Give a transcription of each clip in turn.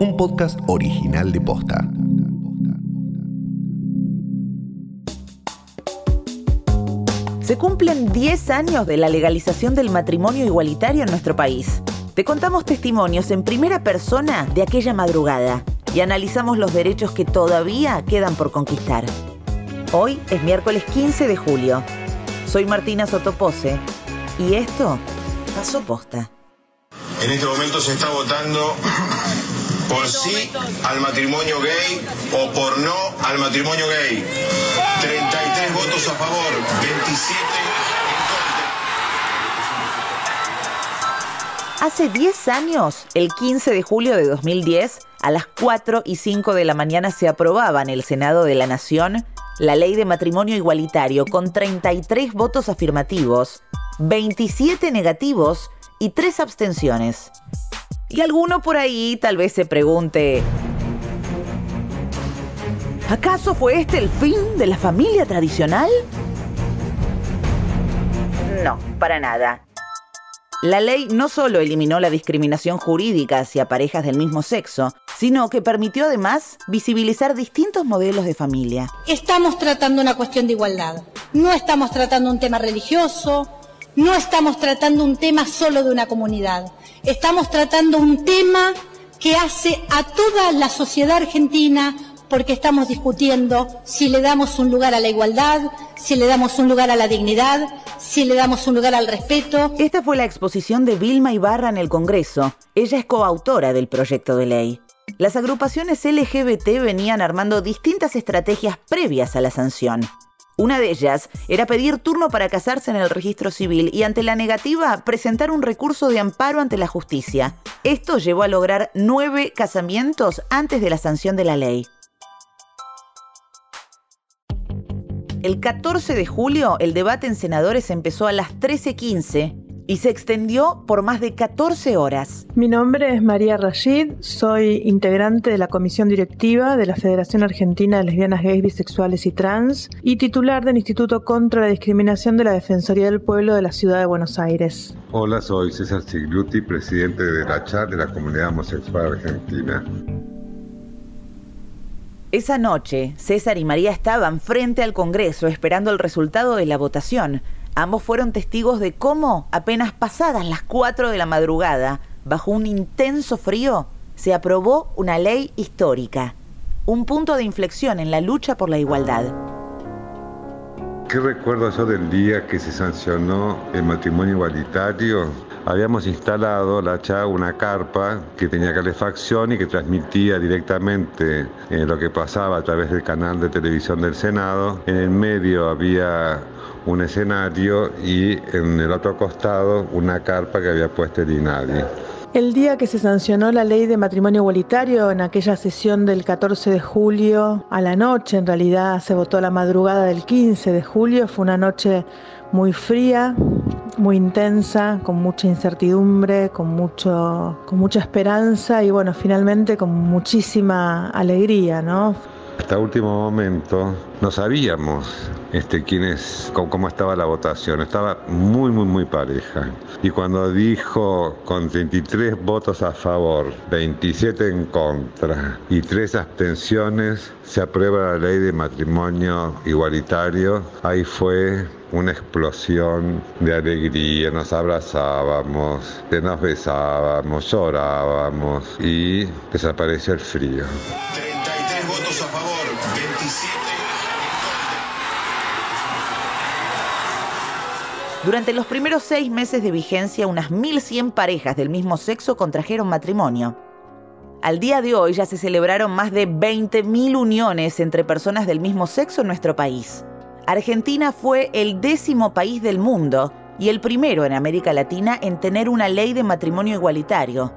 un podcast original de Posta. Se cumplen 10 años de la legalización del matrimonio igualitario en nuestro país. Te contamos testimonios en primera persona de aquella madrugada y analizamos los derechos que todavía quedan por conquistar. Hoy es miércoles 15 de julio. Soy Martina Sotopose y esto pasó posta. En este momento se está votando por sí al matrimonio gay o por no al matrimonio gay. 33 votos a favor, 27 Hace 10 años, el 15 de julio de 2010, a las 4 y 5 de la mañana se aprobaba en el Senado de la Nación la ley de matrimonio igualitario con 33 votos afirmativos, 27 negativos y 3 abstenciones. Y alguno por ahí tal vez se pregunte, ¿acaso fue este el fin de la familia tradicional? No, para nada. La ley no solo eliminó la discriminación jurídica hacia parejas del mismo sexo, sino que permitió además visibilizar distintos modelos de familia. Estamos tratando una cuestión de igualdad. No estamos tratando un tema religioso, no estamos tratando un tema solo de una comunidad. Estamos tratando un tema que hace a toda la sociedad argentina porque estamos discutiendo si le damos un lugar a la igualdad, si le damos un lugar a la dignidad, si le damos un lugar al respeto. Esta fue la exposición de Vilma Ibarra en el Congreso. Ella es coautora del proyecto de ley. Las agrupaciones LGBT venían armando distintas estrategias previas a la sanción. Una de ellas era pedir turno para casarse en el registro civil y ante la negativa presentar un recurso de amparo ante la justicia. Esto llevó a lograr nueve casamientos antes de la sanción de la ley. El 14 de julio el debate en senadores empezó a las 13.15 y se extendió por más de 14 horas. Mi nombre es María Rashid, soy integrante de la comisión directiva de la Federación Argentina de Lesbianas, Gays, Bisexuales y Trans y titular del Instituto contra la Discriminación de la Defensoría del Pueblo de la Ciudad de Buenos Aires. Hola, soy César Sigluti, presidente de la CHAT de la Comunidad Homosexual Argentina. Esa noche, César y María estaban frente al Congreso esperando el resultado de la votación. Ambos fueron testigos de cómo, apenas pasadas las 4 de la madrugada, bajo un intenso frío, se aprobó una ley histórica, un punto de inflexión en la lucha por la igualdad. ¿Qué recuerdo yo del día que se sancionó el matrimonio igualitario? habíamos instalado la CHA una carpa que tenía calefacción y que transmitía directamente eh, lo que pasaba a través del canal de televisión del Senado. En el medio había un escenario y en el otro costado una carpa que había puesto el INADI. El día que se sancionó la ley de matrimonio igualitario, en aquella sesión del 14 de julio a la noche, en realidad se votó la madrugada del 15 de julio, fue una noche muy fría, muy intensa, con mucha incertidumbre, con, mucho, con mucha esperanza y bueno, finalmente con muchísima alegría, ¿no? Hasta último momento no sabíamos este, quién cómo, estaba la votación. Estaba muy, muy, muy pareja. Y cuando dijo con 33 votos a favor, 27 en contra y 3 abstenciones, se aprueba la ley de matrimonio igualitario, ahí fue una explosión de alegría, nos abrazábamos, nos besábamos, llorábamos y desapareció el frío. Durante los primeros seis meses de vigencia, unas 1.100 parejas del mismo sexo contrajeron matrimonio. Al día de hoy ya se celebraron más de 20.000 uniones entre personas del mismo sexo en nuestro país. Argentina fue el décimo país del mundo y el primero en América Latina en tener una ley de matrimonio igualitario.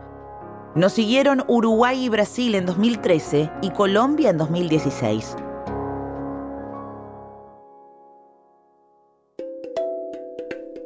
Nos siguieron Uruguay y Brasil en 2013 y Colombia en 2016.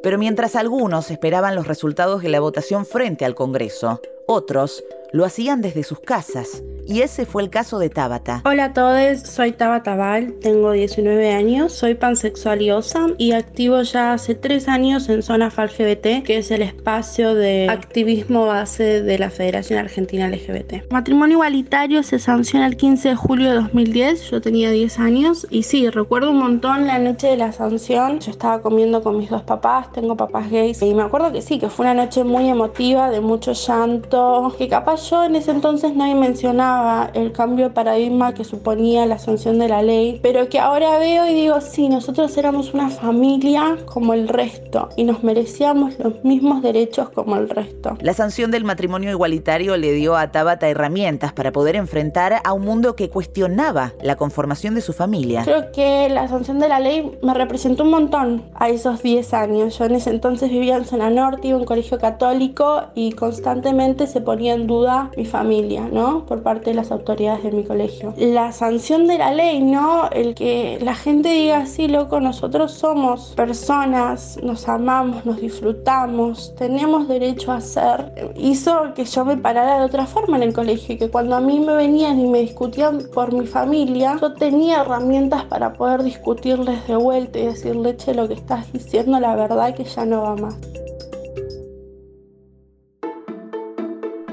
Pero mientras algunos esperaban los resultados de la votación frente al Congreso, otros lo hacían desde sus casas. Y ese fue el caso de Tabata. Hola a todos, soy Tabata Val, tengo 19 años, soy pansexual y osa y activo ya hace 3 años en Zona FALGBT, que es el espacio de activismo base de la Federación Argentina LGBT. Matrimonio igualitario se sanciona el 15 de julio de 2010, yo tenía 10 años y sí, recuerdo un montón la noche de la sanción, yo estaba comiendo con mis dos papás, tengo papás gays y me acuerdo que sí, que fue una noche muy emotiva, de mucho llanto, que capaz yo en ese entonces no mencionaba el cambio de paradigma que suponía la sanción de la ley, pero que ahora veo y digo, sí, nosotros éramos una familia como el resto y nos merecíamos los mismos derechos como el resto. La sanción del matrimonio igualitario le dio a Tabata herramientas para poder enfrentar a un mundo que cuestionaba la conformación de su familia. Creo que la sanción de la ley me representó un montón a esos 10 años. Yo en ese entonces vivía en zona norte, iba a un colegio católico y constantemente se ponía en duda mi familia, ¿no? Por parte de las autoridades de mi colegio. La sanción de la ley, ¿no? El que la gente diga así, loco, nosotros somos personas, nos amamos, nos disfrutamos, tenemos derecho a ser, hizo que yo me parara de otra forma en el colegio y que cuando a mí me venían y me discutían por mi familia, yo tenía herramientas para poder discutirles de vuelta y decirle, che, lo que estás diciendo, la verdad que ya no va más.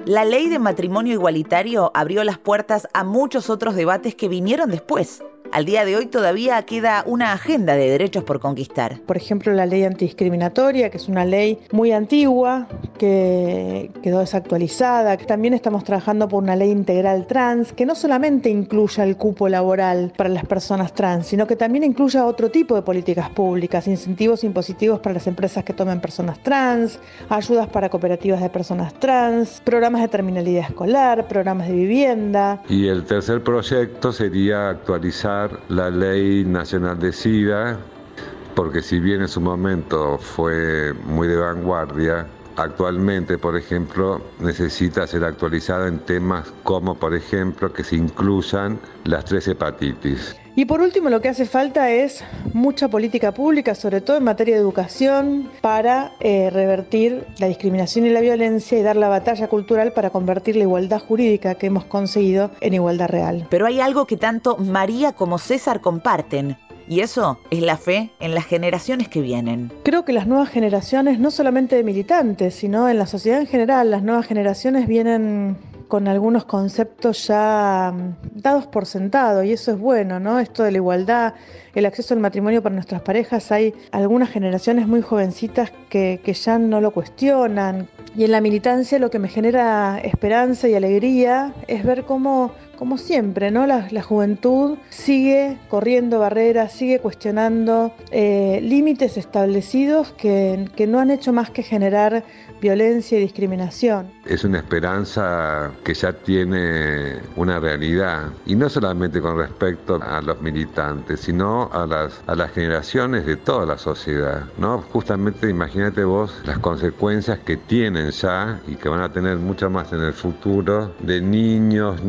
La ley de matrimonio igualitario abrió las puertas a muchos otros debates que vinieron después. Al día de hoy todavía queda una agenda de derechos por conquistar. Por ejemplo, la ley antidiscriminatoria, que es una ley muy antigua, que quedó desactualizada. También estamos trabajando por una ley integral trans, que no solamente incluya el cupo laboral para las personas trans, sino que también incluya otro tipo de políticas públicas, incentivos impositivos para las empresas que tomen personas trans, ayudas para cooperativas de personas trans, programas de terminalidad escolar, programas de vivienda. Y el tercer proyecto sería actualizar la ley nacional de SIDA, porque si bien en su momento fue muy de vanguardia, actualmente, por ejemplo, necesita ser actualizada en temas como, por ejemplo, que se incluyan las tres hepatitis. Y por último, lo que hace falta es mucha política pública, sobre todo en materia de educación, para eh, revertir la discriminación y la violencia y dar la batalla cultural para convertir la igualdad jurídica que hemos conseguido en igualdad real. Pero hay algo que tanto María como César comparten. Y eso es la fe en las generaciones que vienen. Creo que las nuevas generaciones, no solamente de militantes, sino en la sociedad en general, las nuevas generaciones vienen con algunos conceptos ya mm, dados por sentado y eso es bueno, ¿no? Esto de la igualdad, el acceso al matrimonio para nuestras parejas, hay algunas generaciones muy jovencitas que, que ya no lo cuestionan y en la militancia lo que me genera esperanza y alegría es ver cómo como siempre, ¿no? La, juventud sigue corriendo barreras, sigue cuestionando eh, límites establecidos que, que, no han hecho más que generar violencia y discriminación. Es una esperanza que ya tiene una realidad, y no solamente con respecto a los militantes, sino a las, a las generaciones de toda la sociedad. ¿no? Justamente imagínate vos las consecuencias que tienen ya y que van a tener mucho más en el futuro de niños,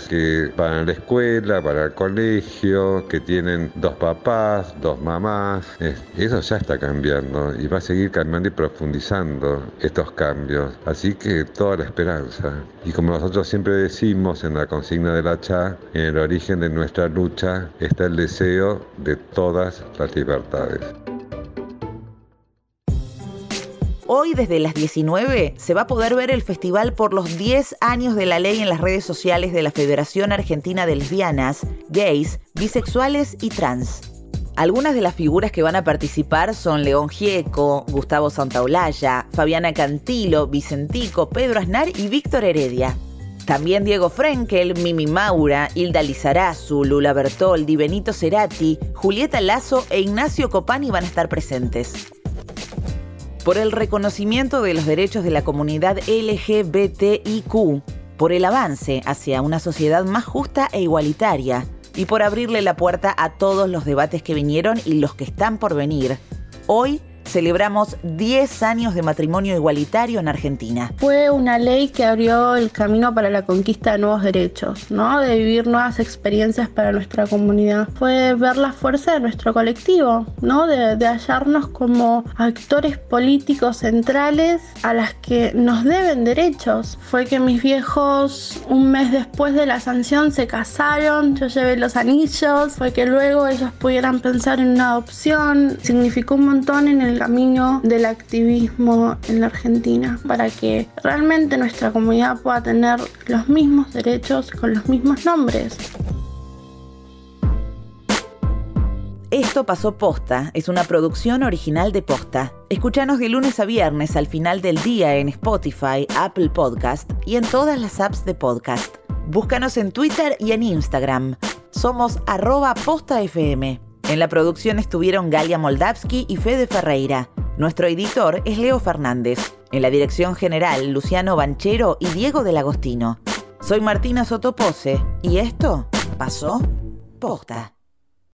que van a la escuela, para el colegio, que tienen dos papás, dos mamás. Eso ya está cambiando y va a seguir cambiando y profundizando estos cambios. Así que toda la esperanza. Y como nosotros siempre decimos en la consigna de la CHA, en el origen de nuestra lucha está el deseo de todas las libertades. Hoy desde las 19 se va a poder ver el festival por los 10 años de la ley en las redes sociales de la Federación Argentina de Lesbianas, Gays, Bisexuales y Trans. Algunas de las figuras que van a participar son León Gieco, Gustavo Santaolalla, Fabiana Cantilo, Vicentico, Pedro Aznar y Víctor Heredia. También Diego Frenkel, Mimi Maura, Hilda Lizarazu, Lula Bertoldi, Benito Cerati, Julieta Lazo e Ignacio Copani van a estar presentes por el reconocimiento de los derechos de la comunidad LGBTIQ, por el avance hacia una sociedad más justa e igualitaria y por abrirle la puerta a todos los debates que vinieron y los que están por venir. Hoy celebramos 10 años de matrimonio igualitario en Argentina. Fue una ley que abrió el camino para la conquista de nuevos derechos, ¿no? De vivir nuevas experiencias para nuestra comunidad. Fue ver la fuerza de nuestro colectivo, ¿no? De, de hallarnos como actores políticos centrales a las que nos deben derechos. Fue que mis viejos un mes después de la sanción se casaron, yo llevé los anillos, fue que luego ellos pudieran pensar en una adopción. Significó un montón en el camino del activismo en la Argentina para que realmente nuestra comunidad pueda tener los mismos derechos con los mismos nombres. Esto pasó posta, es una producción original de posta. Escúchanos de lunes a viernes al final del día en Spotify, Apple Podcast y en todas las apps de podcast. Búscanos en Twitter y en Instagram. Somos arroba postafm. En la producción estuvieron Galia Moldavsky y Fede Ferreira. Nuestro editor es Leo Fernández. En la dirección general, Luciano Banchero y Diego del Agostino. Soy Martina Sotopose y esto pasó posta.